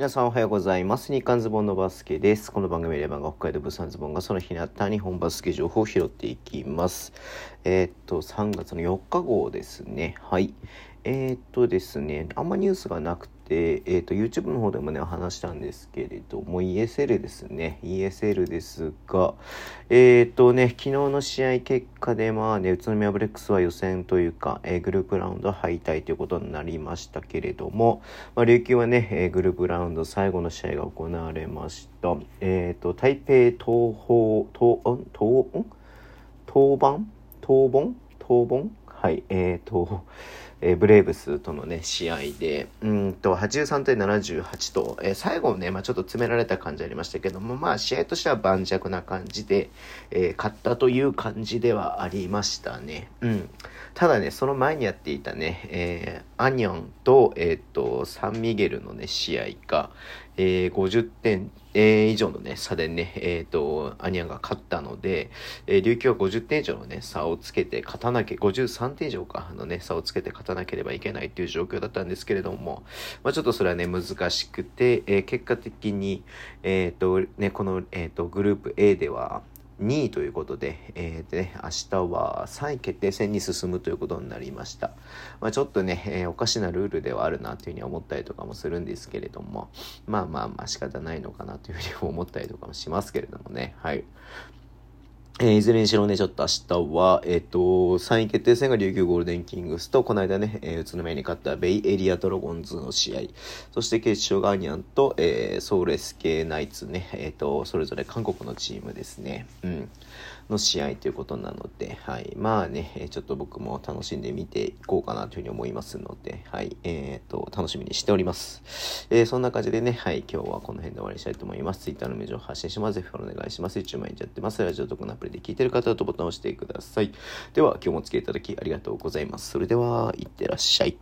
皆さんおはようございます。日刊ズボンのバスケです。この番組では北海道物産ズボンがその日にあった日本バスケ情報を拾っていきます。えーっと、3月の4日号ですね。はい。えーっとですね、あんまニュースがなくて、えーと、YouTube の方でもね、話したんですけれども、ESL ですね。ESL ですが、えーっとね、昨日の試合結果で、まあね、宇都宮ブレックスは予選というか、えーグループラウンド敗退ということになりましたけれども、まあ、琉球はね、えーグループラウンド最後の試合が行われました。えっ、と、台北東方、東、ん東、ん？東板東本東本はい、えっ、と、えーブレーブスとのね、試合で、うんと、83対78と、えー最後ね、まあちょっと詰められた感じありましたけども、まあ試合としては盤石な感じで、えー勝ったという感じではありましたね。うん。ただね、その前にやっていたね、えーアニョンと、えっ、と、サンミゲルのね、試合が、えー50点、え以上のね、差でね、えっ、と、アニャンが勝ったので、えー琉球は50点以上のね、差をつけて勝たなきゃ、53点以上か、のね、差をつけて勝たなければいけないっていう状況だったんですけれども、まあちょっとそれはね、難しくて、えー結果的に、えっ、と、ね、この、えっ、と、グループ A では、2位ということで、えーでね、明日は3位決定戦に進むということになりました。まあ、ちょっとね、えーおかしなルールではあるなというふうに思ったりとかもするんですけれども、まあまあまあ仕方ないのかなというふうに思ったりとかもしますけれどもね、はい。えーいずれにしろね、ちょっと明日は、えっ、と、3位決定戦が琉球ゴールデンキングスと、この間ね、えー宇都宮に勝ったベイエリアドラゴンズの試合、そして決勝がアニャンと、えーソウル SK ナイツね、えっ、と、それぞれ韓国のチームですね、うん、の試合ということなので、はい。まあね、ちょっと僕も楽しんで見ていこうかなというふうに思いますので、はい。えっ、と、楽しみにしております。えーそんな感じでね、はい。今日はこの辺で終わりにしたいと思います。Twitter のメールを発信します。ぜひお願いします。一応毎日やってます。ラジオトークのアプリで聞いてる方はとボタンを押してください。では、今日もお付き合いいただきありがとうございます。それでは、いってらっしゃい。